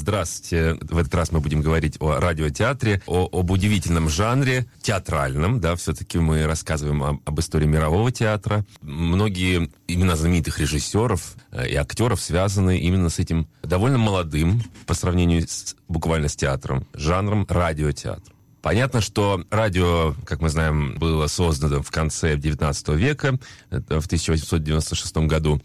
Здравствуйте. В этот раз мы будем говорить о радиотеатре, о, об удивительном жанре, театральном, да, все-таки мы рассказываем об, об истории мирового театра. Многие имена знаменитых режиссеров э, и актеров связаны именно с этим довольно молодым, по сравнению с, буквально с театром, жанром радиотеатр. Понятно, что радио, как мы знаем, было создано в конце XIX века, в 1896 году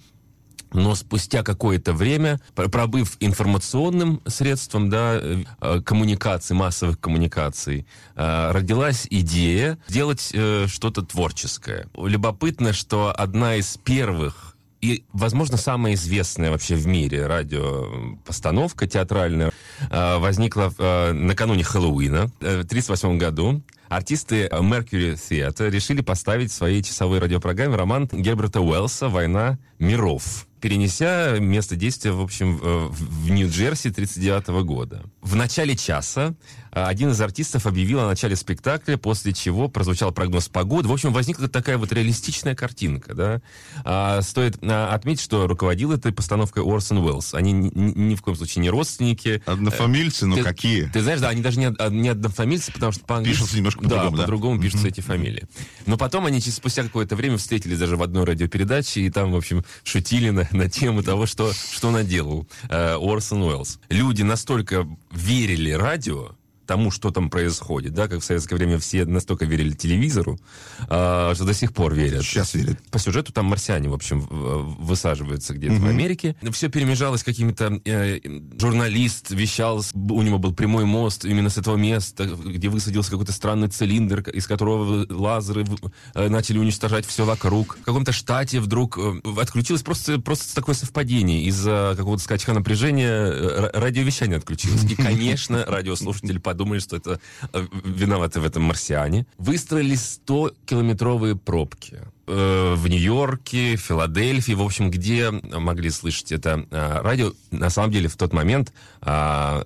но спустя какое-то время, пробыв информационным средством да, э, коммуникации, массовых коммуникаций, э, родилась идея сделать э, что-то творческое. Любопытно, что одна из первых и, возможно, самая известная вообще в мире радиопостановка театральная возникла накануне Хэллоуина в 1938 году. Артисты Mercury Theatre решили поставить в своей часовой радиопрограмме роман Герберта Уэллса «Война миров» перенеся место действия, в общем, в Нью-Джерси 39 года. В начале часа один из артистов объявил о начале спектакля, после чего прозвучал прогноз погоды. В общем, возникла такая вот реалистичная картинка. Да? А, стоит а, отметить, что руководил этой постановкой Орсон Уэллс. Они ни, ни в коем случае не родственники. Однофамильцы, но ты, какие? Ты знаешь, да, они даже не, не однофамильцы, потому что по-английски... Пишутся немножко по-другому, да? по-другому пишутся эти фамилии. Но потом они спустя какое-то время встретились даже в одной радиопередаче, и там, в общем, шутили на, на тему того, что, что наделал э, Орсон Уэллс. Люди настолько верили радио, тому, что там происходит, да, как в советское время все настолько верили телевизору, э, что до сих пор верят. Сейчас верят. По сюжету там марсиане, в общем, высаживаются где-то угу. в Америке. Все перемежалось какими-то... Э, журналист вещал, у него был прямой мост именно с этого места, где высадился какой-то странный цилиндр, из которого лазеры э, начали уничтожать все вокруг. В каком-то штате вдруг э, отключилось просто, просто такое совпадение. Из-за какого-то скачка напряжения э, радиовещание отключилось. И, конечно, радиослушатели под подумали, что это э, виноваты в этом марсиане. Выстроили 100-километровые пробки э, в Нью-Йорке, Филадельфии, в общем, где могли слышать это э, радио. На самом деле, в тот момент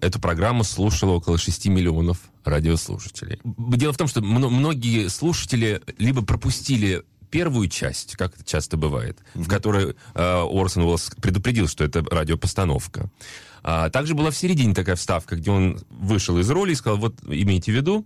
эту программу слушало около 6 миллионов радиослушателей. Дело в том, что многие слушатели либо пропустили первую часть, как это часто бывает, mm-hmm. в которой э, Орсон Уэллс предупредил, что это радиопостановка. А, также была в середине такая вставка, где он вышел из роли и сказал, вот имейте в виду,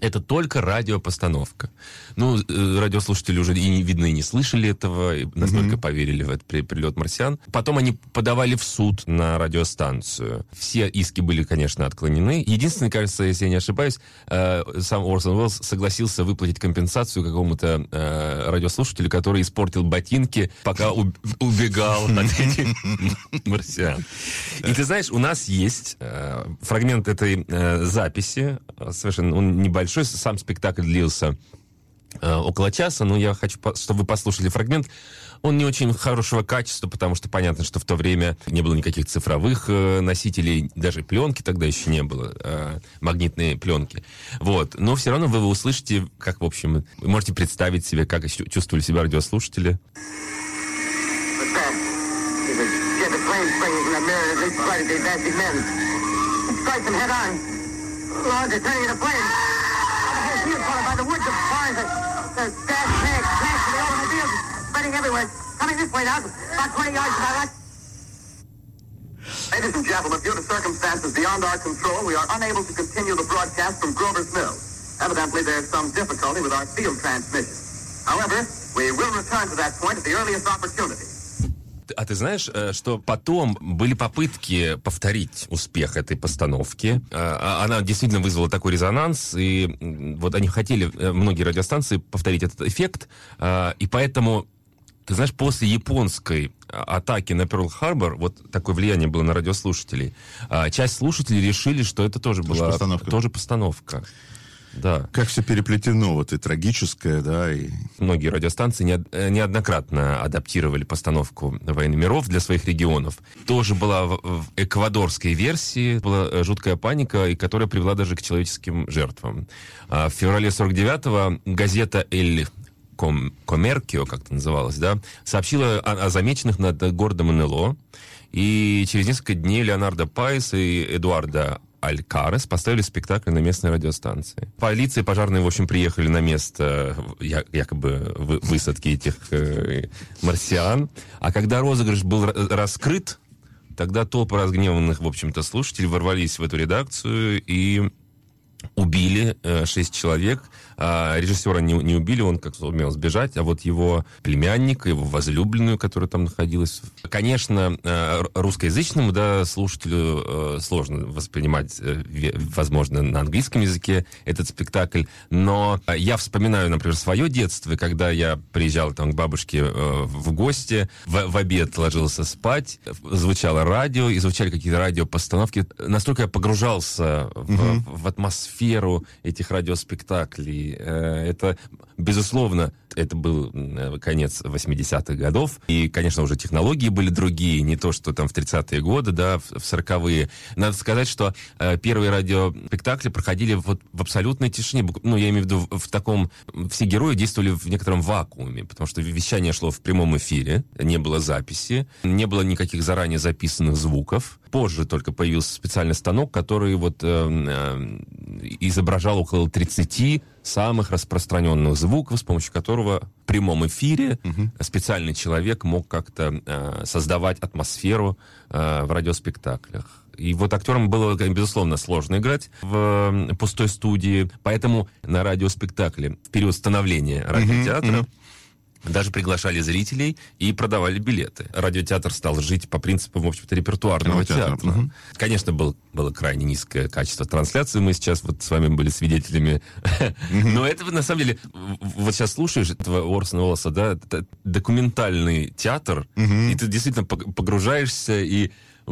это только радиопостановка. Ну, э, радиослушатели уже и, видно, и не слышали этого, и настолько mm-hmm. поверили в этот прилет марсиан. Потом они подавали в суд на радиостанцию. Все иски были, конечно, отклонены. Единственное, кажется, если я не ошибаюсь, э, сам Орсон Уэллс согласился выплатить компенсацию какому-то э, радиослушателю, который испортил ботинки, пока убегал от этих марсиан. И ты знаешь, у нас есть фрагмент этой записи, совершенно он небольшой, большой. Сам спектакль длился э, около часа, но я хочу, чтобы вы послушали фрагмент. Он не очень хорошего качества, потому что понятно, что в то время не было никаких цифровых э, носителей, даже пленки тогда еще не было, э, магнитные пленки. Вот. Но все равно вы, услышите, как, в общем, вы можете представить себе, как чувствовали себя радиослушатели. Lord, they're turning followed by the woods of cars, the, gas tanks, and the automobiles spreading everywhere. Coming this way now, about 20 yards to my right. Ladies and gentlemen, due to circumstances beyond our control, we are unable to continue the broadcast from Grover's Mill. Evidently, there's some difficulty with our field transmission. However, we will return to that point at the earliest opportunity. А ты знаешь, э, что потом были попытки повторить успех этой постановки. Э, а она действительно вызвала такой резонанс, и вот они хотели, э, многие радиостанции, повторить этот эффект, и поэтому ты знаешь, после японской атаки на Перл-Харбор, вот такое влияние было на радиослушателей, часть слушателей решили, что это тоже, тоже была постановка. тоже постановка. Да. Как все переплетено, вот и трагическое, да, и... Многие радиостанции э, неоднократно адаптировали постановку «Войны миров» для своих регионов. Тоже была в эквадорской версии, была э, жуткая паника, и которая привела даже к человеческим жертвам. А в феврале 49-го газета «Эль Ком, Комеркио, как это называлось, да, сообщила о, о замеченных над городом НЛО. И через несколько дней Леонардо Пайс и Эдуарда Алькарес поставили спектакль на местной радиостанции. Полиция и пожарные, в общем, приехали на место якобы высадки этих э, марсиан. А когда розыгрыш был раскрыт, Тогда толпы разгневанных, в общем-то, слушателей ворвались в эту редакцию и убили э, шесть человек. А режиссера не, не убили, он как сумел сбежать, а вот его племянника, его возлюбленную, которая там находилась. Конечно, э, русскоязычному да, слушателю э, сложно воспринимать, э, возможно, на английском языке этот спектакль, но я вспоминаю, например, свое детство, когда я приезжал там к бабушке в гости, в, в обед ложился спать, звучало радио, и звучали какие-то радиопостановки. Настолько я погружался в, mm-hmm. в атмосферу этих радиоспектаклей, Э, это, безусловно, это был конец 80-х годов, и, конечно, уже технологии были другие, не то, что там в 30-е годы, да, в 40-е. Надо сказать, что э, первые радиоспектакли проходили вот в абсолютной тишине, ну, я имею в виду в таком... Все герои действовали в некотором вакууме, потому что вещание шло в прямом эфире, не было записи, не было никаких заранее записанных звуков. Позже только появился специальный станок, который вот э, э, изображал около 30 самых распространенных звуков, с помощью которого в прямом эфире угу. специальный человек мог как-то э, создавать атмосферу э, в радиоспектаклях. И вот актерам было, безусловно, сложно играть в пустой студии, поэтому на радиоспектакле в период становления радиотеатра uh-huh, даже приглашали зрителей и продавали билеты. Радиотеатр стал жить по принципу, в общем-то, репертуарного театра. театра. Угу. Конечно, был, было крайне низкое качество трансляции. Мы сейчас вот с вами были свидетелями. Но это, на самом деле, вот сейчас слушаешь этого Орсона Уоллеса, да, это документальный театр, и ты действительно погружаешься и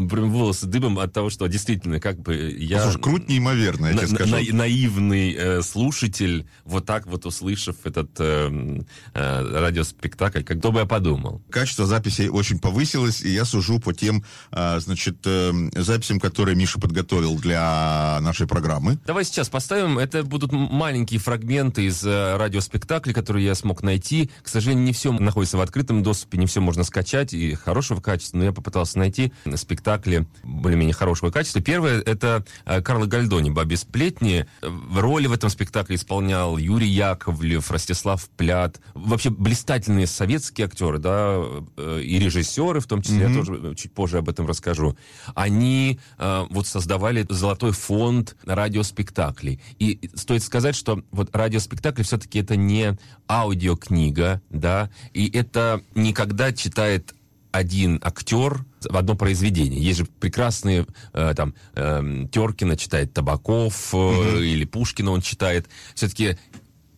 прям волосы дыбом от того, что действительно как бы я... Слушай, круть неимоверно, я на, тебе скажу. На, наивный э, слушатель, вот так вот услышав этот э, э, радиоспектакль, как кто бы я подумал. Качество записей очень повысилось, и я сужу по тем, э, значит, э, записям, которые Миша подготовил для нашей программы. Давай сейчас поставим. Это будут маленькие фрагменты из э, радиоспектакля, которые я смог найти. К сожалению, не все находится в открытом доступе, не все можно скачать и хорошего качества, но я попытался найти спектакль спектакли более-менее хорошего качества. Первое — это э, Карла Гальдони «Бабе сплетни». Роли в этом спектакле исполнял Юрий Яковлев, Ростислав Плят. Вообще блистательные советские актеры, да, э, и режиссеры в том числе, mm-hmm. я тоже чуть позже об этом расскажу. Они э, вот создавали золотой фонд радиоспектаклей. И стоит сказать, что вот радиоспектакль все-таки это не аудиокнига, да, и это никогда читает один актер в одно произведение. Есть же прекрасные, э, там, э, Теркина читает Табаков, э, mm-hmm. или Пушкина он читает. Все-таки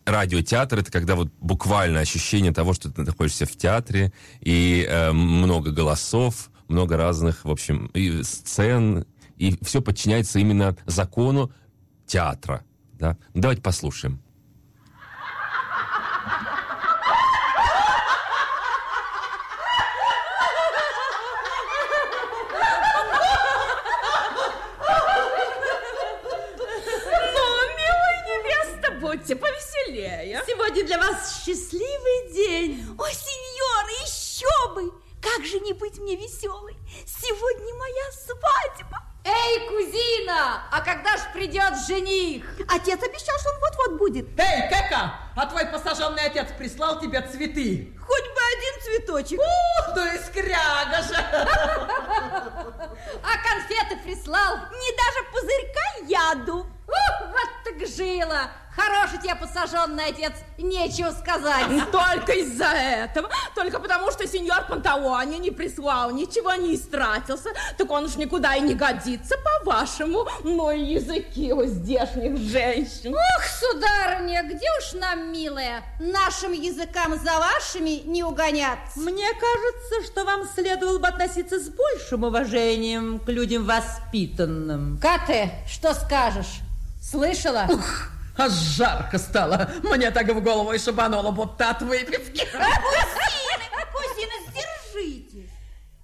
радиотеатр это когда вот буквально ощущение того, что ты находишься в театре, и э, много голосов, много разных, в общем, и сцен, и все подчиняется именно закону театра. Да? Давайте послушаем. Сегодня для вас счастливый день. О, сеньор, еще бы! Как же не быть мне веселой? Сегодня моя свадьба. Эй, кузина, а когда ж придет жених? Отец обещал, что он вот-вот будет. Эй, Кека, а твой посаженный отец прислал тебе цветы? Хоть бы один цветочек. Ух, ну и скряга же. А конфеты прислал? Не даже пузырька яду. Ух, вот так жила. Хороший тебе посаженный отец, нечего сказать. Только из-за этого, только потому что сеньор Пантауани не прислал, ничего не истратился, так он уж никуда и не годится, по-вашему, но и языки у здешних женщин. Ух, сударыня, где уж нам, милая, нашим языкам за вашими не угоняться. Мне кажется, что вам следовало бы относиться с большим уважением к людям воспитанным. Кате, что скажешь? Слышала? Ух! Аж жарко стало. Мне так в голову и шибануло, будто от выпивки. Кузина, кузина, сдержитесь.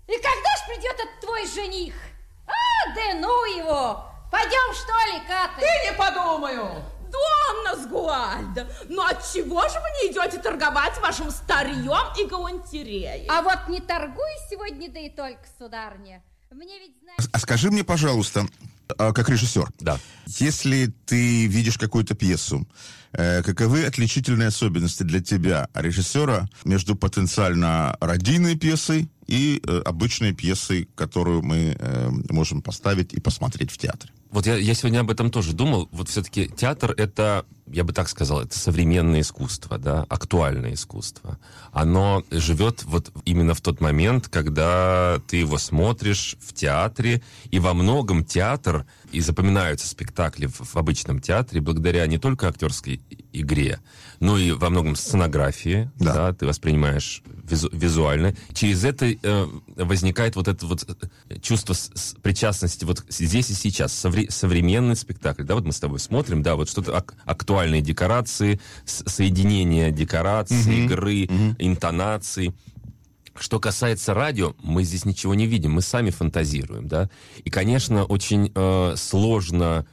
И когда ж придет этот твой жених? А, да ну его! Пойдем, что ли, Каты? Ты не подумаю. Донна Сгуальда, ну от чего же вы не идете торговать вашим старьем и галантереей? А вот не торгуй сегодня, да и только, сударня. Мне ведь, знаешь... А скажи мне, пожалуйста, как режиссер. Да. Если ты видишь какую-то пьесу, э, каковы отличительные особенности для тебя, режиссера, между потенциально радийной пьесой и э, обычной пьесой, которую мы э, можем поставить и посмотреть в театре? Вот я, я сегодня об этом тоже думал. Вот все-таки театр — это, я бы так сказал, это современное искусство, да, актуальное искусство. Оно живет вот именно в тот момент, когда ты его смотришь в театре, и во многом театр, и запоминаются спектакли в, в обычном театре благодаря не только актерской игре, но и во многом сценографии, Да. да, ты воспринимаешь визу- визуально. Через это э, возникает вот это вот э, чувство с- с- причастности вот здесь и сейчас. Совре- современный спектакль, да, вот мы с тобой смотрим, да, вот что-то ак- актуальные декорации, соединение декораций, игры, интонаций. Что касается радио, мы здесь ничего не видим, мы сами фантазируем, да. И, конечно, очень э, сложно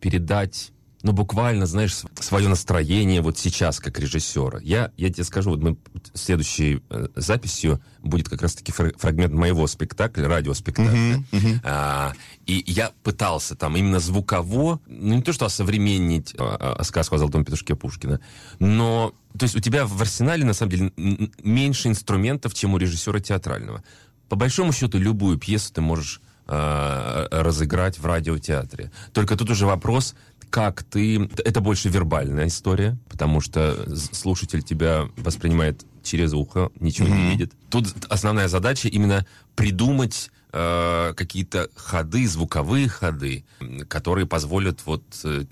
передать, ну, буквально, знаешь, свое настроение вот сейчас, как режиссера. Я, я тебе скажу, вот мы следующей э, записью будет как раз-таки фра- фрагмент моего спектакля, радиоспектакля. А, и я пытался там именно звуково, ну, не то что осовременить а, а, сказку о золотом петушке Пушкина, но, то есть у тебя в арсенале, на самом деле, меньше инструментов, чем у режиссера театрального. По большому счету, любую пьесу ты можешь а, разыграть в радиотеатре. Только тут уже вопрос, как ты... Это больше вербальная история, потому что слушатель тебя воспринимает через ухо, ничего не видит. Тут основная задача именно придумать э, какие-то ходы, звуковые ходы, которые позволят вот... э,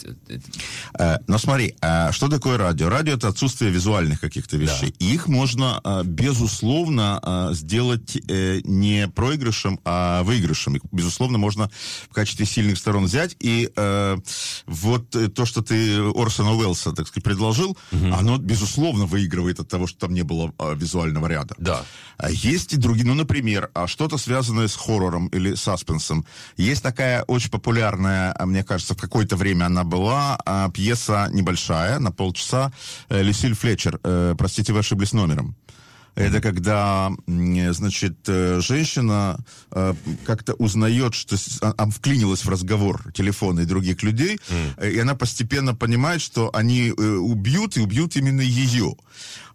Э, Но смотри, а что такое радио? Радио это отсутствие визуальных каких-то вещей. И их можно, э, безусловно, э, сделать э, не проигрышем, а выигрышем. Их, безусловно, можно в качестве сильных сторон взять. И э, вот э, то, что ты Орсона Уэллса, так сказать, предложил, оно, безусловно, выигрывает от того, что там не было э, визуального ряда. Да. А Есть и другие, ну, например, а что-то связанное с хоррором или саспенсом. Есть такая очень популярная, а, мне кажется, в какое-то время она была, а, пьеса небольшая, на полчаса, э, Люсиль Флетчер, э, «Простите, вы ошиблись номером». Это когда, значит, э, женщина э, как-то узнает, что а- а вклинилась в разговор телефона и других людей, э, и она постепенно понимает, что они э, убьют, и убьют именно ее.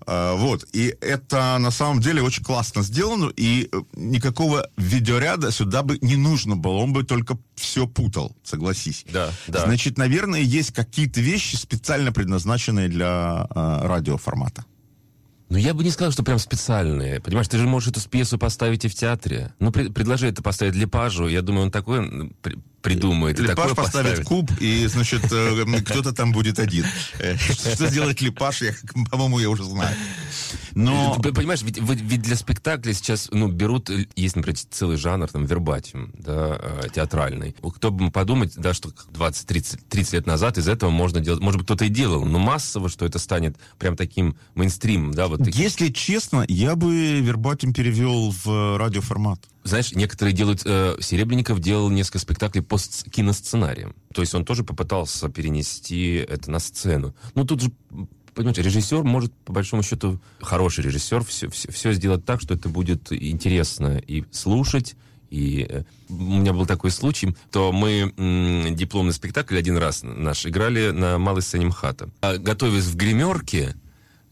А, Вот. И это на самом деле очень классно сделано, и никакого видеоряда сюда бы не нужно было, он бы только все путал, согласись. Да, да. Значит, наверное, есть какие-то вещи, специально предназначенные для радиоформата. Ну, я бы не сказал, что прям специальные. Понимаешь, ты же можешь эту пьесу поставить и в театре. Ну, при- предложи это поставить Лепажу. Я думаю, он такое м, при- придумает. Лепаш такое поставит куб, и, значит, э, кто-то там будет один. Э, Что делать Лепаш, я, по-моему, я уже знаю. Но... Ты понимаешь, ведь, ведь- для спектакля сейчас ну, берут, есть, например, целый жанр, там, вербатим, да, э, театральный. Кто бы подумать, да, что 20-30 30 лет назад из этого можно делать, может быть, кто-то и делал, но массово, что это станет прям таким мейнстримом, да, вот таким. Если честно, я бы вербатим перевел в радиоформат. Знаешь, некоторые делают... Э, Серебренников делал несколько спектаклей по сц- киносценариям. То есть он тоже попытался перенести это на сцену. Ну, тут же, понимаешь, режиссер может, по большому счету, хороший режиссер, все, все, все сделать так, что это будет интересно и слушать, и э, у меня был такой случай, то мы м, дипломный спектакль один раз наш играли на малой сцене МХАТа. А, готовясь в гримерке,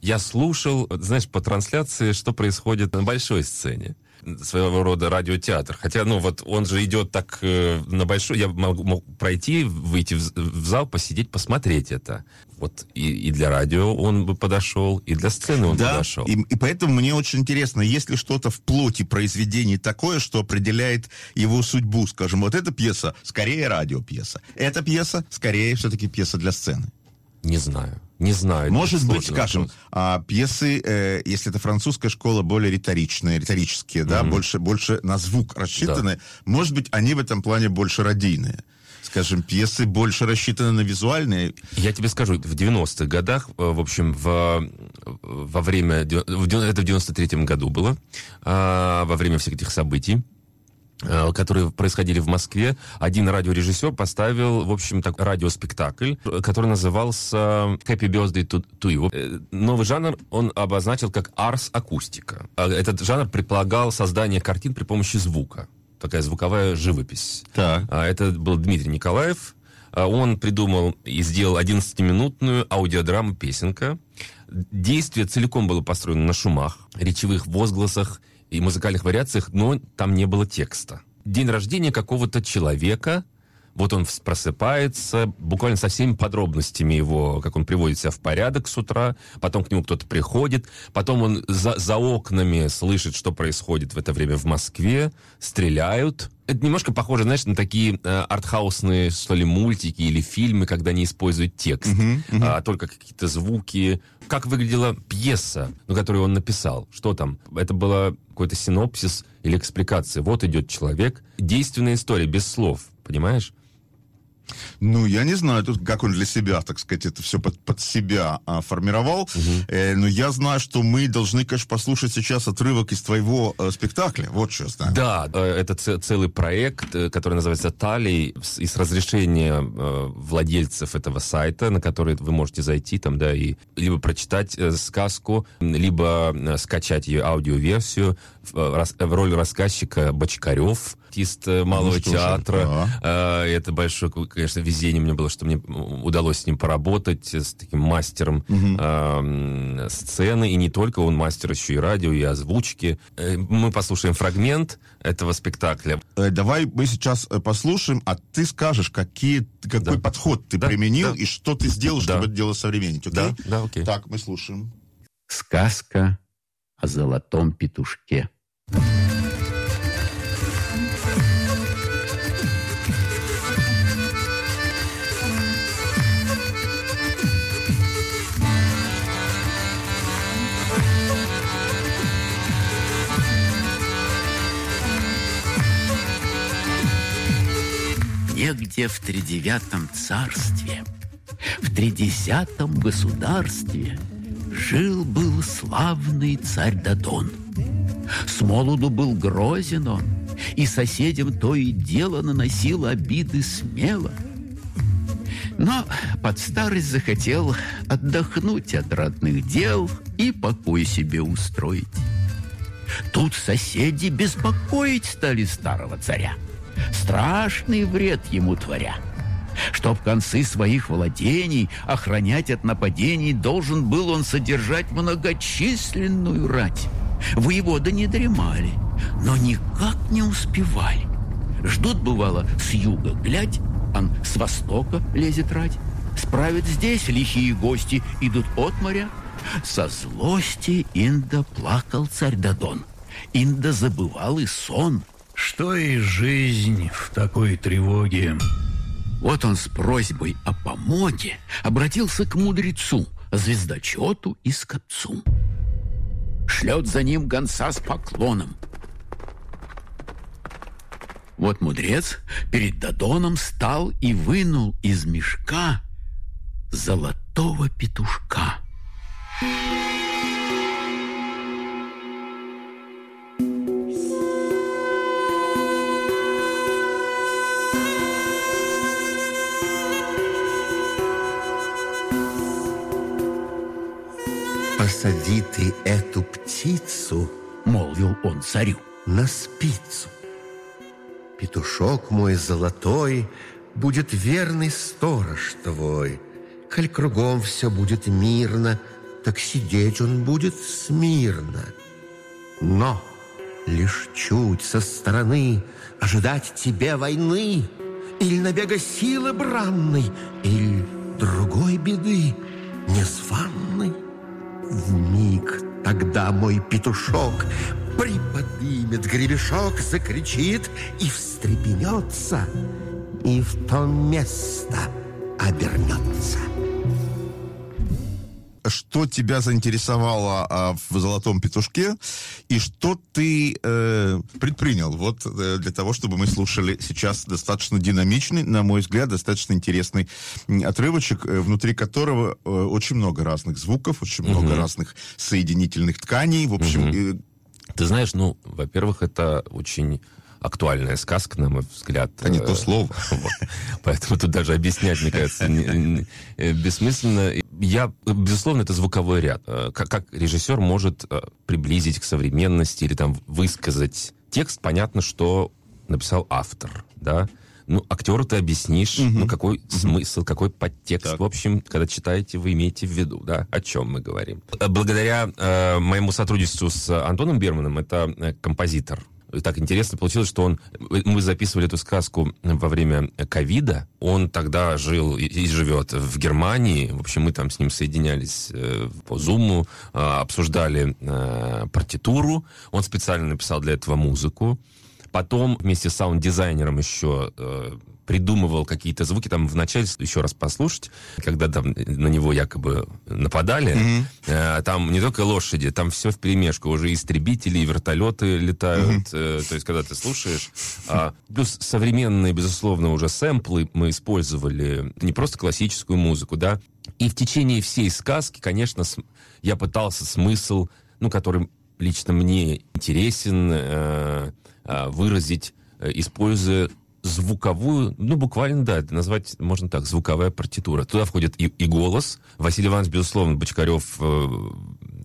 я слушал, знаешь, по трансляции, что происходит на большой сцене своего рода радиотеатр. Хотя, ну, вот он же идет так э, на большой... Я могу мог пройти, выйти в, в зал, посидеть, посмотреть это. Вот и, и для радио он бы подошел, и для сцены он Да, подошел. и, и поэтому мне очень интересно, есть ли что-то в плоти произведений такое, что определяет его судьбу, скажем, вот эта пьеса скорее радиопьеса, эта пьеса скорее все-таки пьеса для сцены. Не знаю. Не знаю. это Может быть, скажем, вопрос. а, пьесы, э, если это французская школа, более риторичные, риторические, да, больше, больше на звук рассчитаны, может быть, они в этом плане больше радийные. Скажем, пьесы больше рассчитаны на визуальные. Я тебе скажу, в 90-х годах, э, в общем, в, во время... Это в 93-м году было, а, во время всех этих событий, которые происходили в Москве, один радиорежиссер поставил, в общем, так, радиоспектакль, э, который назывался «Happy Birthday to, to You». Э, Новый жанр он обозначил как арс-акустика. А Этот жанр предполагал создание картин при помощи звука. такая звуковая живопись. Так. А, Это был Дмитрий Николаев. А, Он придумал и сделал 11-минутную аудиодраму «Песенка». Действие целиком было построено на шумах, речевых возгласах и музыкальных вариациях, но там не было текста. День рождения какого-то человека, вот он просыпается, буквально со всеми подробностями его, как он приводит себя в порядок с утра, потом к нему кто-то приходит, потом он за, за окнами слышит, что происходит в это время в Москве, стреляют. Это немножко похоже, знаешь, на такие э, артхаусные, что ли, мультики или фильмы, когда не используют текст, а только какие-то звуки. Как выглядела пьеса, ну, которую он написал? Что там? Это было какой-то синопсис или экспликация. Вот идет человек. Действенная история, без слов, понимаешь? Ну, я не знаю, тут как он для себя, так сказать, это все под, под себя а, формировал. Э, но я знаю, что мы должны, конечно, послушать сейчас отрывок из твоего э, спектакля. Вот что я знаю. Да, э, это ц- целый проект, э, который называется «Талий», и с разрешения э, владельцев этого сайта, на который вы можете зайти там, да, и либо прочитать э, сказку, либо э, скачать ее аудиоверсию в, э, рас- в роли рассказчика Бочкарев, артист э, Малого Ну что же, театра. Э, Это большое, конечно, везение мне было, что мне удалось с ним поработать, э, с таким мастером э, сцены, и не только он мастер еще и радио, и озвучки. Мы послушаем фрагмент этого спектакля. Давай мы сейчас послушаем, а ты скажешь, какие, какой Да. подход ты Да, применил да. и что ты сделал, Да. чтобы это дело современнить. окей? Да, да, окей. Так, мы слушаем. Сказка о золотом петушке. Негде в тридевятом царстве, в тридесятом государстве жил-был славный царь Дадон. С молоду был грозен он, и соседям то и дело наносил обиды смело. Но под старость захотел отдохнуть от родных дел и покой себе устроить. Тут соседи беспокоить стали старого царя, страшный вред ему творя. Чтоб концы своих владений охранять от нападений, должен был он содержать многочисленную рать. Воеводы не дремали, но никак не успевали. Ждут, бывало, с юга глядь, ан с востока лезет рать. Справят здесь лихие гости, идут от моря. Со злости Инда плакал царь Дадон. Инда забывал и сон. Что и жизнь в такой тревоге. Вот он с просьбой о помоге обратился к мудрецу, звездочету и скопцу. Шлет за ним гонца с поклоном. Вот мудрец перед Дадоном стал и вынул из мешка золотого петушка. Посади ты эту птицу Молвил он царю. на спицу. Петушок мой золотой будет верный сторож твой. Коль кругом все будет мирно, так сидеть он будет смирно. Но лишь чуть со стороны ожидать тебе войны или набега силы бранной, или другой беды незваной. В миг тогда мой петушок приподнимет гребешок, закричит и встрепенется, и в то место обернется. Что тебя заинтересовало а, в «Золотом петушке» и что ты э, предпринял вот э, для того, чтобы мы слушали сейчас достаточно динамичный, на мой взгляд, достаточно интересный отрывочек, э, внутри которого э, очень много разных звуков, очень много разных соединительных тканей, в общем, э, Ты знаешь, ну, во-первых, это очень актуальная сказка, на мой взгляд. это не то Э, слово. Вот. Поэтому тут даже объяснять, мне кажется, не- не- э, бессмысленно. Я, безусловно, это звуковой ряд. Э, Как, как режиссер может приблизить к современности или там высказать текст, понятно, что написал автор, да, ну, актеру ты объяснишь, Мгм. ну, какой смысл, какой подтекст. Так. В общем, когда читаете, вы имеете в виду, да, о чем мы говорим. Благодаря э, моему сотрудничеству с Антоном Берманом, это композитор. Так интересно получилось, что он... Мы записывали эту сказку во время ковида. Он тогда жил и, живет в Германии. В общем, мы там с ним соединялись э, по зуму, э, обсуждали э, партитуру. Он специально написал для этого музыку. Потом вместе с саунд-дизайнером еще придумывал какие-то звуки. Там вначале еще раз послушать, когда там на него якобы нападали. Э, там не только лошади, там все в перемешку. Уже истребители, и вертолеты летают. Э, то есть, когда ты слушаешь. А, плюс современные, безусловно, уже сэмплы мы использовали. Не просто классическую музыку, да. И в течение всей сказки, конечно, я пытался смысл, ну, который лично мне интересен, э, э, выразить, э, используя звуковую, ну, буквально, да, назвать можно так, звуковая партитура. Туда входит и, и голос. Василий Иванович, безусловно, Бочкарев э,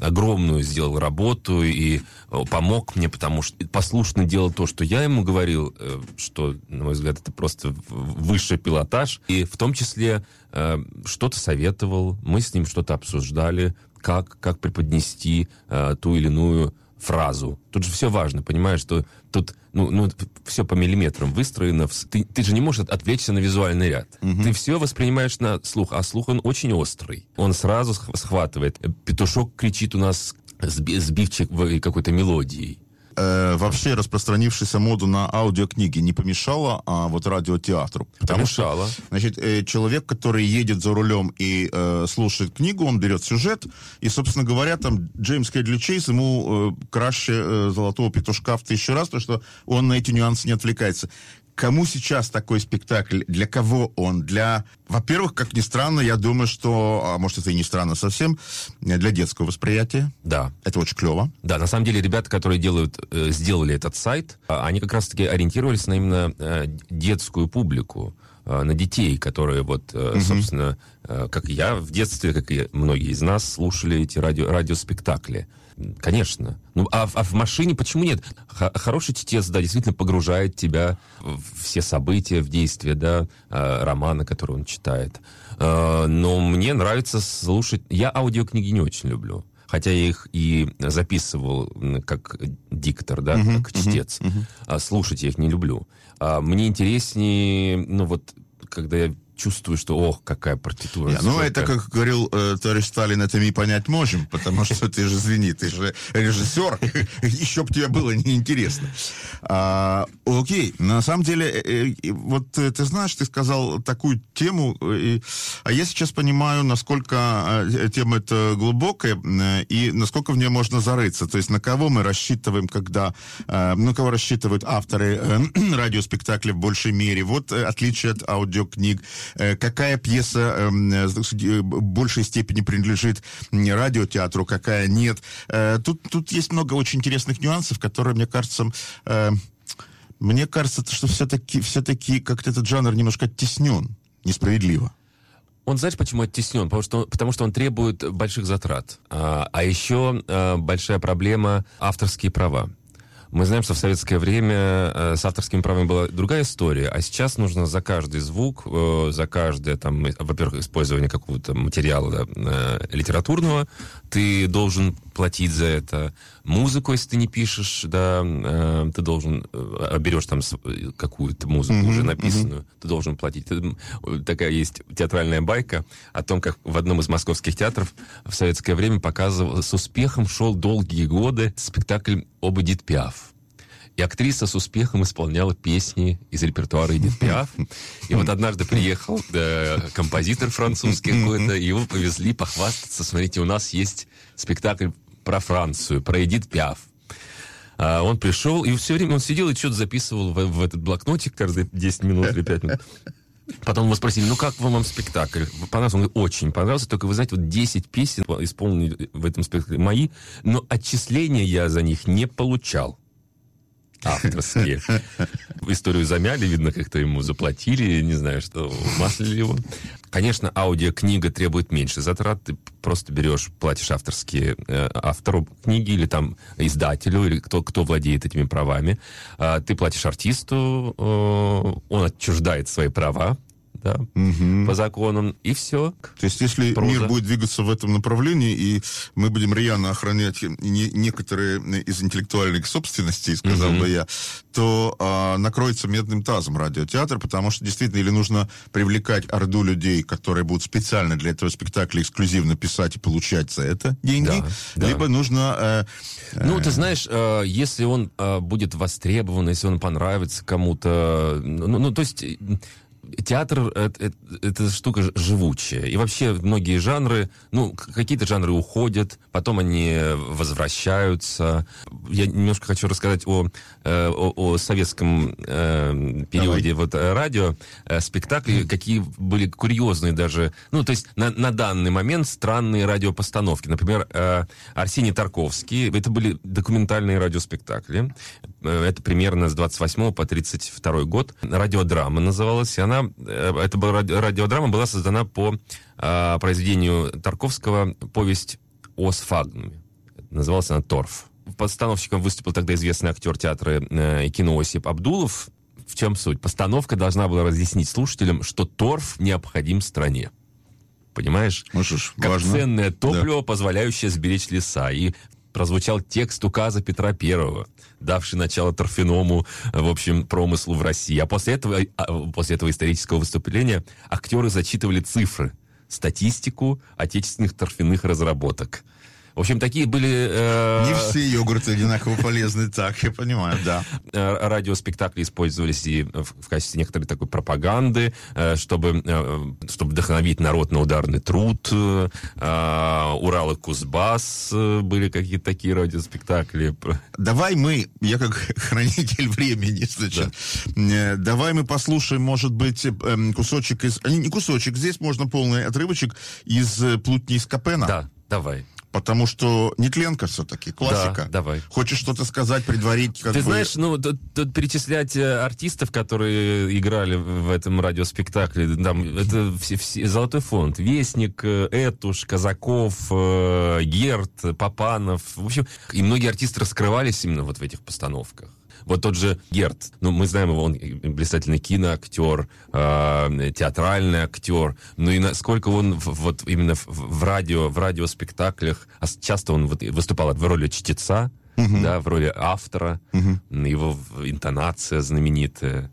огромную сделал работу и э, помог мне, потому что послушно делал то, что я ему говорил, э, что, на мой взгляд, это просто высший пилотаж. И в том числе э, что-то советовал, мы с ним что-то обсуждали, как, как преподнести э, ту или иную фразу. Тут же все важно, понимаешь, что тут ну, ну, все по миллиметрам выстроено. Ты, ты же не можешь от- отвлечься на визуальный ряд. Ты все воспринимаешь на слух, а слух он очень острый. Он сразу сх- схватывает. Петушок кричит у нас сби- сбивчивой какой-то мелодией. Э, вообще распространившаяся моду на аудиокниги не помешала, а вот радиотеатру. Потому что, Помешала. значит, э, человек, который едет за рулем и э, слушает книгу, он берет сюжет, и, собственно говоря, там Джеймс Кэдли Чейз ему э, краще э, золотого петушка в тысячу раз, потому что он на эти нюансы не отвлекается. Кому сейчас такой спектакль? Для кого он? Для, во-первых, как ни странно, я думаю, что, а может это и не странно совсем, для детского восприятия. Да. Это очень клево. Да, на самом деле ребята, которые делают, э, сделали этот сайт, а, они как раз-таки ориентировались на именно э, детскую публику, э, на детей, которые вот, э, собственно, как я в детстве, как и многие из нас, слушали эти радио, радиоспектакли. Конечно. Ну, а, в- а в машине почему нет? Х- хороший чтец, да, действительно погружает тебя в все события, в действия, да, э, романа, который он читает. Э, но мне нравится слушать... Я аудиокниги не очень люблю. Хотя я их и записывал как диктор, да, как чтец. А слушать я их не люблю. А мне интереснее, ну вот, когда я чувствую, что, ох, какая партитура. Не, ну, это, как говорил э, товарищ Сталин, это мы понять можем, потому что ты же, извини, ты же режиссер, еще бы тебе было неинтересно. А, окей, на самом деле, э, э, вот э, ты знаешь, ты сказал такую тему, э, а я сейчас понимаю, насколько э, тема эта глубокая, э, и насколько в нее можно зарыться. То есть на кого мы рассчитываем, когда, э, на кого рассчитывают авторы э, радиоспектакля в большей мере. Вот э, отличие от аудиокниг. Э, какая пьеса эм, э, в большей степени принадлежит радиотеатру, какая нет. Э, Тут, тут есть много очень интересных нюансов, которые, мне кажется, э, мне кажется, что все-таки, все-таки как-то этот жанр немножко оттеснен. Несправедливо. Он, знаешь, почему оттеснен? Потому что, потому что он требует больших затрат. А, а еще а, большая проблема — авторские права. Мы знаем, что в советское время э, с авторскими правами была другая история, а сейчас нужно за каждый звук, э, за каждое, там, э, во-первых, использование какого-то материала да, литературного, ты должен платить за это. Музыку, если ты не пишешь, да, ты должен, берешь там какую-то музыку уже написанную, ты должен платить. Такая есть театральная байка о том, как в одном из московских театров в советское время показывал, с успехом шел долгие годы спектакль об Эдит Пиаф. И актриса с успехом исполняла песни из репертуара Эдит Пиаф. И вот однажды приехал э, композитор французский какой-то, и его повезли похвастаться. Смотрите, у нас есть спектакль про Францию, про Эдит Пиаф. А он пришел, и все время он сидел и что-то записывал в, в этот блокнотик каждые 10 минут или 5 минут. Потом его спросили, ну как вам, вам спектакль? Понравился? Он говорит, очень понравился, только вы знаете, вот 10 песен исполнены в этом спектакле мои, но отчисления я за них не получал авторские. Историю замяли, видно, как-то ему заплатили, не знаю, что, умаслили его. Конечно, аудиокнига требует меньше затрат. Ты просто берешь, платишь авторские э, автору книги или там издателю, или кто, кто владеет этими правами. А, ты платишь артисту, э, он отчуждает свои права, да, Мгм. по законам, и все. То есть, если Проза. мир будет двигаться в этом направлении, и мы будем рьяно охранять не- некоторые из интеллектуальных собственностей, сказал Мгм. бы я, то а, накроется медным тазом радиотеатр, потому что действительно или нужно привлекать орду людей, которые будут специально для этого спектакля эксклюзивно писать и получать за это деньги, Да, да. либо нужно... э, Ну, ты знаешь, э, если он э, будет востребован, если он понравится кому-то, ну, ну, то есть э, театр это, это, штука живучая. И вообще многие жанры, ну, какие-то жанры уходят, потом они возвращаются. Я немножко хочу рассказать о, э, о, о советском э, периоде вот, э, радио, э, спектакли, какие были курьезные даже. Ну, то есть на, на данный момент странные радиопостановки. Например, э, Арсений Тарковский. Это были документальные радиоспектакли. Э, Это примерно с 28 по 32 год. Радиодрама называлась. И она, э, это была ради- радиодрама, была создана по э, произведению Тарковского «Повесть о сфагнуме». Называлась она «Торф». Постановщиком выступил тогда известный актер театра э, и кино Осип Абдулов. В чем суть? Постановка должна была разъяснить слушателям, что торф необходим стране. Понимаешь? Можешь, как важно. ценное топливо, позволяющее сберечь леса. И прозвучал текст указа Петра Первого, давший начало торфяному, в общем, промыслу в России. А после этого, а, после этого исторического выступления актеры зачитывали цифры, статистику отечественных торфяных разработок. В общем, такие были... э, Не все йогурты одинаково полезны, так, я понимаю, да. э, радиоспектакли использовались и в, качестве некоторой такой пропаганды, э, чтобы, э, чтобы вдохновить народ на ударный труд. Урал и Кузбасс были какие-то такие радиоспектакли. Давай мы, я как хранитель времени, значит, э, давай мы послушаем, может быть, эм, кусочек из... Не кусочек, здесь можно полный отрывочек из «Плутни из Капена». Да, давай. Потому что Нетленко все-таки, классика. Да, давай. Хочешь что-то сказать, предварить? Как Ты бы- знаешь, ну, тут, тут перечислять э, артистов, которые играли в в этом радиоспектакле, там, это все, все- Золотой фонд, Вестник, э, Этуш, Казаков, э, Герт, Папанов. В общем, и многие артисты раскрывались именно вот в этих постановках. Вот тот же Герт, ну, мы знаем его, он блистательный киноактер, э, театральный актер, ну и насколько он в- вот именно в, в радио, в радиоспектаклях, а часто он вот выступал в роли чтеца, да, в роли автора, его в- интонация знаменитая.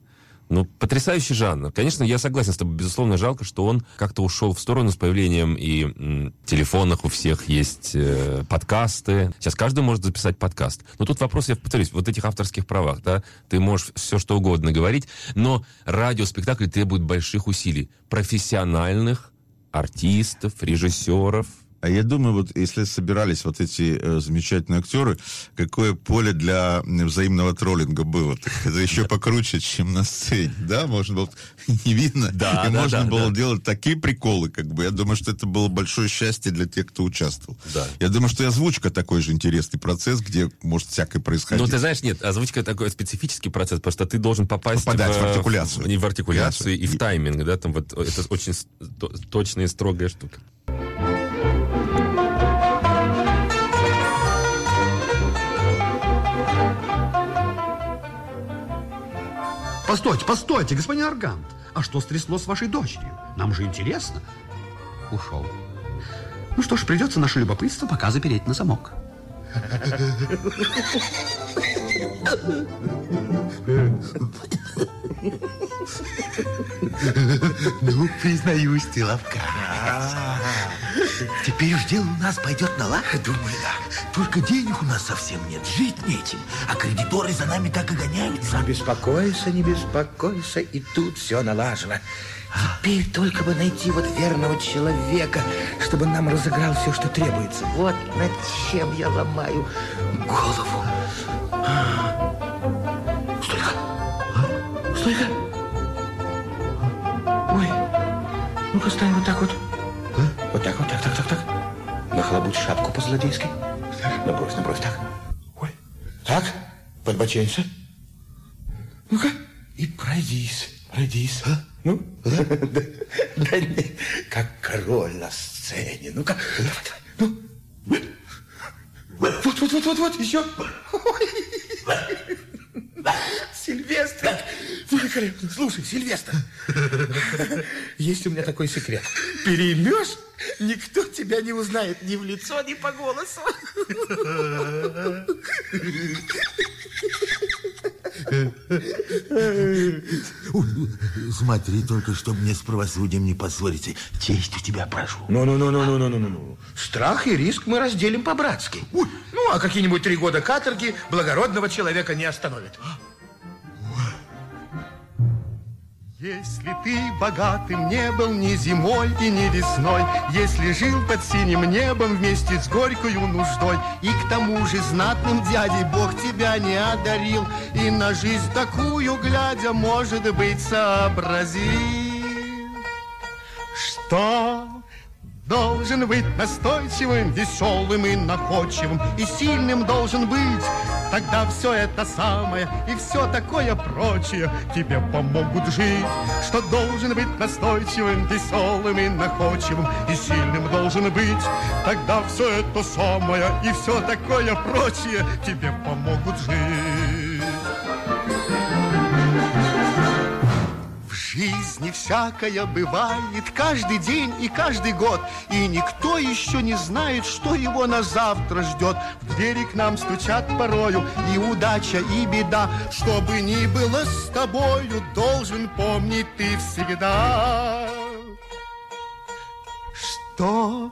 Ну, потрясающий жанр. Конечно, я согласен с тобой. Безусловно, жалко, что он как-то ушел в сторону с появлением и м, телефонах у всех есть э, подкасты. Сейчас каждый может записать подкаст. Но тут вопрос, я повторюсь, вот этих авторских правах, да, ты можешь все что угодно говорить, но радиоспектакль требует больших усилий. Профессиональных артистов, режиссеров. А я думаю, вот если собирались вот эти э, замечательные актеры, какое поле для взаимного троллинга было. Так это еще покруче, чем на сцене. Да, можно было не видно. Да, и да, можно да, было да. делать такие приколы, как бы. Я думаю, что это было большое счастье для тех, кто участвовал. Да. Я думаю, что и озвучка такой же интересный процесс, где может всякое происходить. Ну, ты знаешь, нет, озвучка такой специфический процесс, потому что ты должен попасть Попадать в артикуляцию. В, в артикуляцию и в И- тайминг, да, там вот это очень точная и строгая штука. Постойте, постойте, господин Аргант. А что стряслось с вашей дочерью? Нам же интересно. Ушел. Ну что ж, придется наше любопытство пока запереть на замок. Ну, признаюсь, ты ловка. Теперь уж дело у нас пойдет на лад. Думаю, да. Только денег у нас совсем нет, жить нечем. А кредиторы за нами так и гоняются. Не беспокойся, не беспокойся, и тут все налажено. Теперь только бы найти вот верного человека, чтобы нам разыграл все, что требуется. Вот над чем я ломаю голову. Стойка! Стой-ка! Ой, ну-ка стань вот так вот. Вот так, вот так, так, так, так. Нахлобучь шапку по-злодейски. Набрось, набрось, так. Ой, так, подбоченься. Ну-ка, и пройдись, пройдись. А? Ну, да, да, да, не, как король на сцене. Ну-ка, давай, давай, ну. Вот, вот, вот, вот, вот, еще. Сильвестр. Великолепно. Слушай, Сильвестр, есть у меня такой секрет. Переймешь, никто тебя не узнает ни в лицо, ни по голосу. Смотри только, чтобы мне с правосудием не поссориться. Честь у тебя прошу. Ну-ну-ну-ну-ну-ну-ну. Страх и риск мы разделим по-братски. Ну, а какие-нибудь три года каторги благородного человека не остановят. Если ты богатым не был ни зимой и ни весной, Если жил под синим небом вместе с горькою нуждой, И к тому же знатным дядей Бог тебя не одарил, И на жизнь такую глядя, может быть, сообразил, Что Должен быть настойчивым, веселым и находчивым, И сильным должен быть. Тогда все это самое и все такое прочее Тебе помогут жить. Что должен быть настойчивым, веселым и находчивым, И сильным должен быть. Тогда все это самое и все такое прочее Тебе помогут жить. Жизни всякое бывает каждый день и каждый год, и никто еще не знает, что его на завтра ждет. В двери к нам стучат порою и удача, и беда. Что бы ни было с тобою, должен помнить ты всегда, что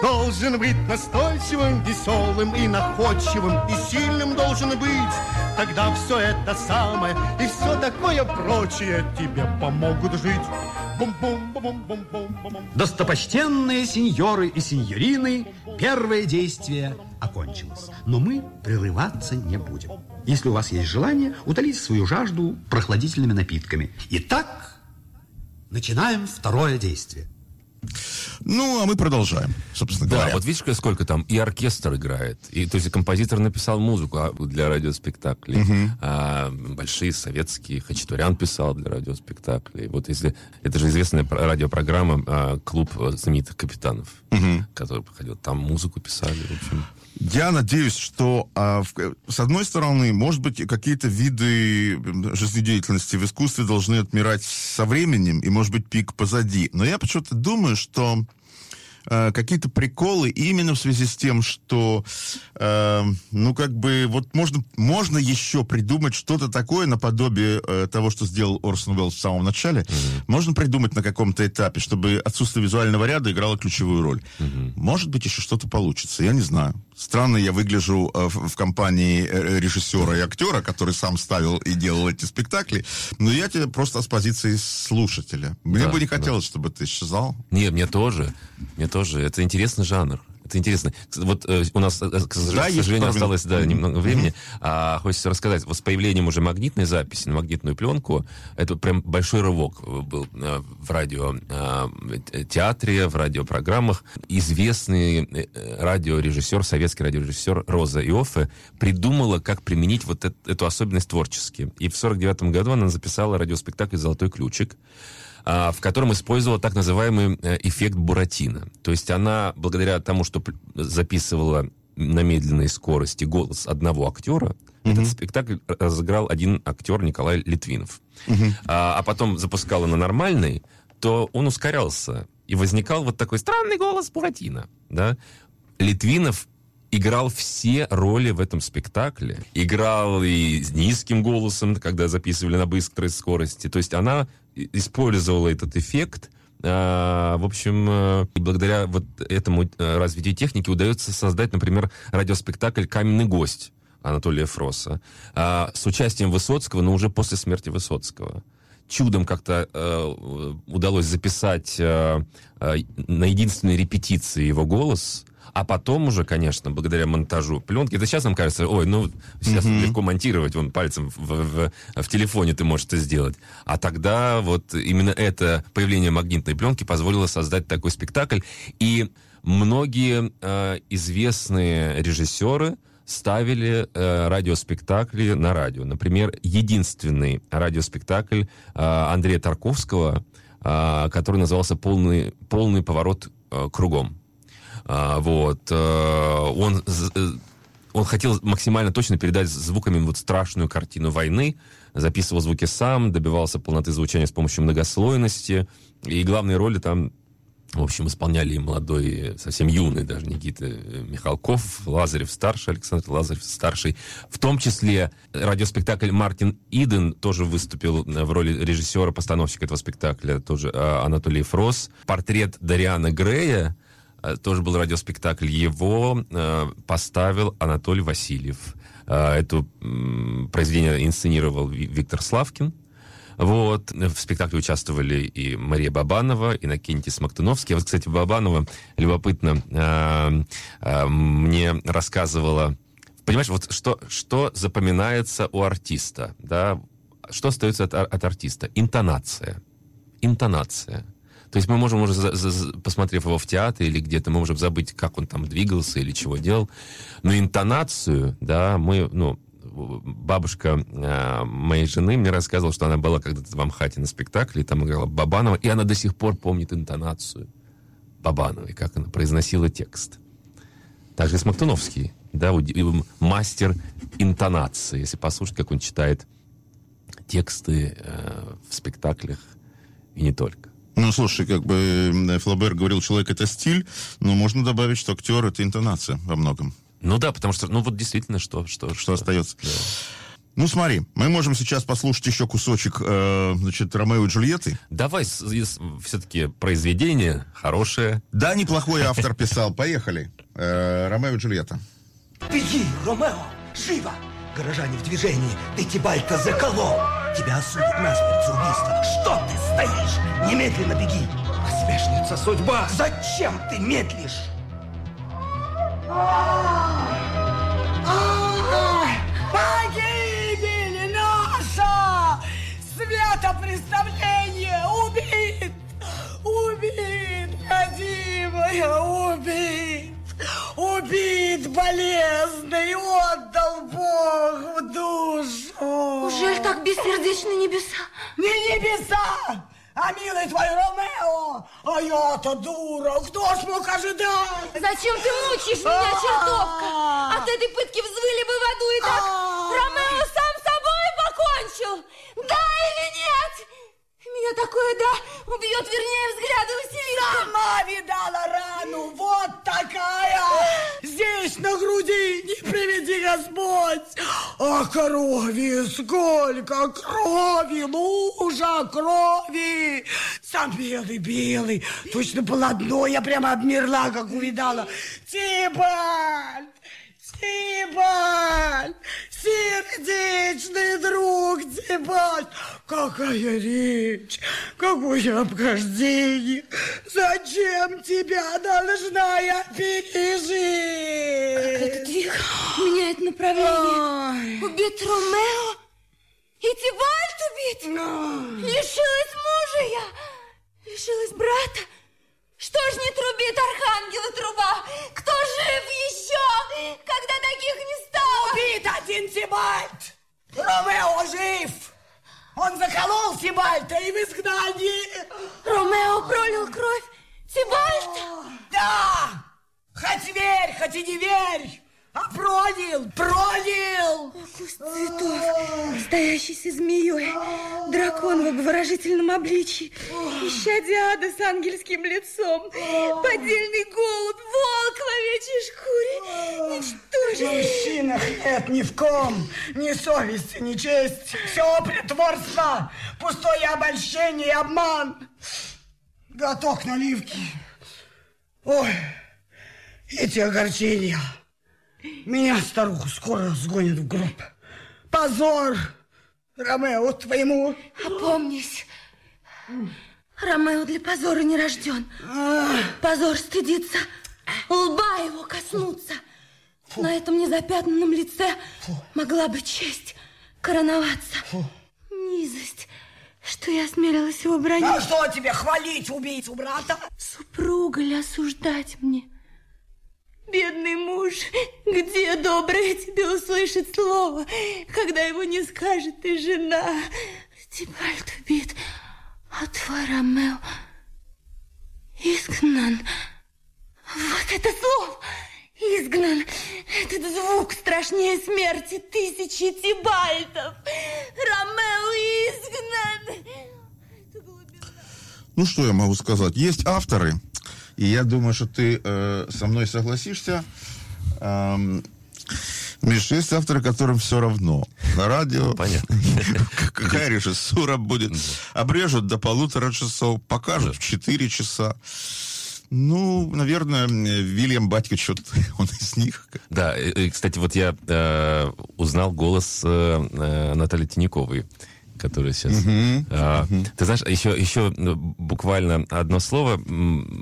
Должен быть настойчивым, веселым и находчивым, и сильным должен быть. Тогда все это самое и все такое прочее тебе помогут жить. Бум-бум-бум-бум-бум-бум. Достопочтенные сеньоры и сеньорины, первое действие окончилось. Но мы прерываться не будем. Если у вас есть желание, утолите свою жажду прохладительными напитками. Итак, начинаем второе действие. Ну, а мы продолжаем, собственно Да, говоря. вот видишь, сколько там и оркестр играет, и то есть и композитор написал музыку а, для радиоспектаклей, Мгм. а, большие советские, Хачатурян писал для радиоспектаклей. Вот если это же известная про- радиопрограмма а, клуб знаменитых капитанов, Мгм. который проходил, там музыку писали, в общем. Я надеюсь, что а, с одной стороны, может быть, какие-то виды жизнедеятельности в искусстве должны отмирать со временем, и, может быть, пик позади. Но я почему-то думаю, что э, какие-то приколы именно в связи с тем, что, э, ну, как бы, вот можно, можно еще придумать что-то такое наподобие э, того, что сделал Орсон Уэллс в самом начале. Можно придумать на каком-то этапе, чтобы отсутствие визуального ряда играло ключевую роль. Может быть, еще что-то получится, я не знаю. Странно я выгляжу э, в, компании э, режиссера и актера, который сам ставил и делал эти спектакли, но я тебе просто с позиции слушателя. Мне Да, бы не да. хотелось, чтобы ты исчезал. Не, мне тоже, мне тоже. Это интересный жанр. Это интересно. Вот э, у нас, э, к Да, сожалению, минут. осталось да, немного времени. А, хочется рассказать. Вот с появлением уже магнитной записи на магнитную пленку, это прям большой рывок э, был э, в радио э, э, театре, в радиопрограммах. Известный радиорежиссер, советский радиорежиссер Роза Иоффе придумала, как применить вот эт- эту особенность творчески. И в 49 году она записала радиоспектакль «Золотой ключик», в котором использовала так называемый э, эффект Буратино. То есть она, благодаря тому, что записывала на медленной скорости голос одного актера, этот спектакль разыграл один актер Николай Литвинов. А, а потом запускала на нормальный, то он ускорялся. И возникал вот такой странный голос Буратино. Да? Литвинов играл все роли в этом спектакле. Играл и с низким голосом, когда записывали на быстрой скорости. То есть она использовала этот эффект. А, в общем, э, благодаря вот этому э, развитию техники удается создать, например, радиоспектакль «Каменный гость» Анатолия Фроса а, с участием Высоцкого, но уже после смерти Высоцкого. Чудом как-то э, удалось записать на единственной репетиции его голос, а потом уже, конечно, благодаря монтажу пленки, это сейчас нам кажется, ой, ну, сейчас Мгм. легко монтировать, вон пальцем в, в- в телефоне ты можешь это сделать. А тогда вот именно это появление магнитной пленки позволило создать такой спектакль. И многие э, известные режиссеры ставили э, радиоспектакли на радио. Например, единственный радиоспектакль э, Андрея Тарковского, э, который назывался «Полный, полный поворот э, кругом». А, вот. э, он, э, он хотел максимально точно передать звуками вот страшную картину войны, записывал звуки сам, добивался полноты звучания с помощью многослойности. И главные роли там в общем, исполняли молодой, совсем юный даже Никита э, Михалков, Лазарев старший, Александр Лазарев старший. В том числе радиоспектакль Мартин Иден тоже выступил в роли режиссера-постановщика этого спектакля, тоже Анатолий Фрос. Портрет Дариана Грея, тоже был радиоспектакль, его э, поставил Анатолий Васильев. Э, Это м, произведение инсценировал Ви- Виктор Славкин. Вот. В спектакле участвовали и Мария Бабанова, и Иннокентий Смоктуновский. А вот, кстати, Бабанова, любопытно, э, э, мне рассказывала... Понимаешь, вот что, что запоминается у артиста, да? Что остается от, от артиста? Интонация. Интонация. То есть мы можем уже, посмотрев его в театре или где-то, мы можем забыть, как он там двигался или чего делал. Но интонацию, да, мы, ну, бабушка э, моей жены мне рассказывала, что она была когда-то в Амхате на спектакле, и там играла Бабанова, и она до сих пор помнит интонацию Бабановой, как она произносила текст. Также и Смоктуновский, да, мастер интонации, если послушать, как он читает тексты э, в спектаклях и не только. Ну, слушай, как бы Флабер говорил, человек это стиль, но можно добавить, что актер это интонация во многом. Ну да, потому что, ну вот действительно, что... Что, что остается. Ну, смотри, мы можем сейчас послушать еще кусочек, э, значит, Ромео и Джульетты. Давай все-таки произведение хорошее. Да, неплохой автор писал. Поехали. Э, Ромео и Джульетта. Беги, Ромео, живо! Горожане в движении, ты Тибальта заколол. Тебя осудят насмерть за убийство. Что ты стоишь? Немедленно беги. Посмешница судьба. Зачем ты медлишь? Погибель наша! Светопреставление убит! Убит, родимая, убит! Убит болезный, отдал Бог в душу! Ужель так бессердечны небеса? Не небеса, а милый твой Ромео! А я-то дура, кто ж мог ожидать? Зачем ты мучаешь меня, чертовка? От этой пытки взвыли бы в аду и так Ромео сам собой покончил. Да или нет? Меня такое да убьет, вернее, взгляды А крови сколько, крови, лужа крови! Сам белый-белый, точно полотно, я прямо обмерла, как увидала. Тибальт! Тибальт! Сердечный друг Тибальт! Какая речь! Какое обхождение! Зачем тебя должна я пережить? Этот двиг меняет направление. Убит Ромео и Тибальт убит. Лишилась мужа я, лишилась брата. Что ж не трубит архангела труба? Кто жив еще, когда таких не стало? Убит один Тибальт! Ромео жив! Он заколол Тибальта и в изгнании! Ромео пролил кровь Тибальта? Да! Хоть верь, хоть и не верь! А пролил, пролил! Куст цветов, стоящийся змеей, дракон в обворожительном обличии, исчадие ада с ангельским лицом, поддельный голубь, волк в овечьей шкуре, В мужчинах нет ни в ком ни совести, ни чести. Все притворство, пустое обольщение и обман. Глоток наливки. Ой, эти огорчения. Меня, старуху, скоро сгонят в гроб. Позор Ромео твоему. Опомнись. Ромео для позора не рожден. Позор стыдится лба его коснуться. На этом незапятнанном лице могла бы честь короноваться. Низость, что я осмелилась его бронить. А что тебе, хвалить убийцу брата? Супруга ли осуждать мне? Бедный муж, где доброе тебе услышать слово, когда его не скажет ты жена? Тибальт убит, а твой Ромео изгнан. Вот это слово! Изгнан. Этот звук страшнее смерти тысячи Тибальтов. Ромео изгнан. Ну, что я могу сказать? Есть авторы, и я думаю, что ты э, со мной согласишься. Эм, Миш, есть авторы, которым все равно. На радио Понятно. какая режиссура будет. Обрежут до полутора часов, покажут в четыре часа. Ну, наверное, Вильям Батько что-то, он из них. Да, и, и, кстати, вот я э, узнал голос э, э, Натальи Тиняковой, которая сейчас... А, Мгм. Ты знаешь, еще, еще ну, буквально одно слово.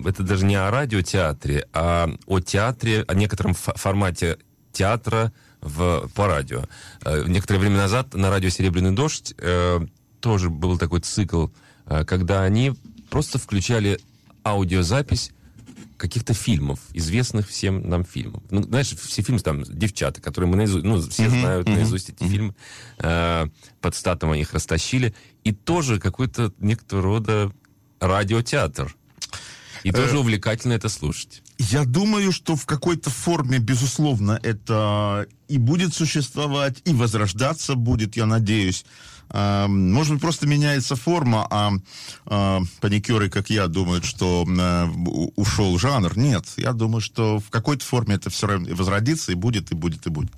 Это даже не о радиотеатре, а о театре, о некотором фо- формате театра в, по радио. Э, Некоторое время назад на радио «Серебряный дождь» э, тоже был такой цикл, э, когда они просто включали аудиозапись каких-то фильмов, известных всем нам фильмов. Ну, знаешь, все фильмы там «Девчата», которые мы наизусть, ну, все Мгм, знают мгм, наизусть эти фильмы. Э, под статом они их растащили. И тоже какой-то некоторого рода радиотеатр. И тоже Э, увлекательно это слушать. Я думаю, что в какой-то форме, безусловно, это и будет существовать, и возрождаться будет, я надеюсь. А, Может быть, просто меняется форма, а, а, паникеры, как я, думают, что у- ушел жанр. Нет, я думаю, что в какой-то форме это все равно возродится, и будет, и будет, и будет.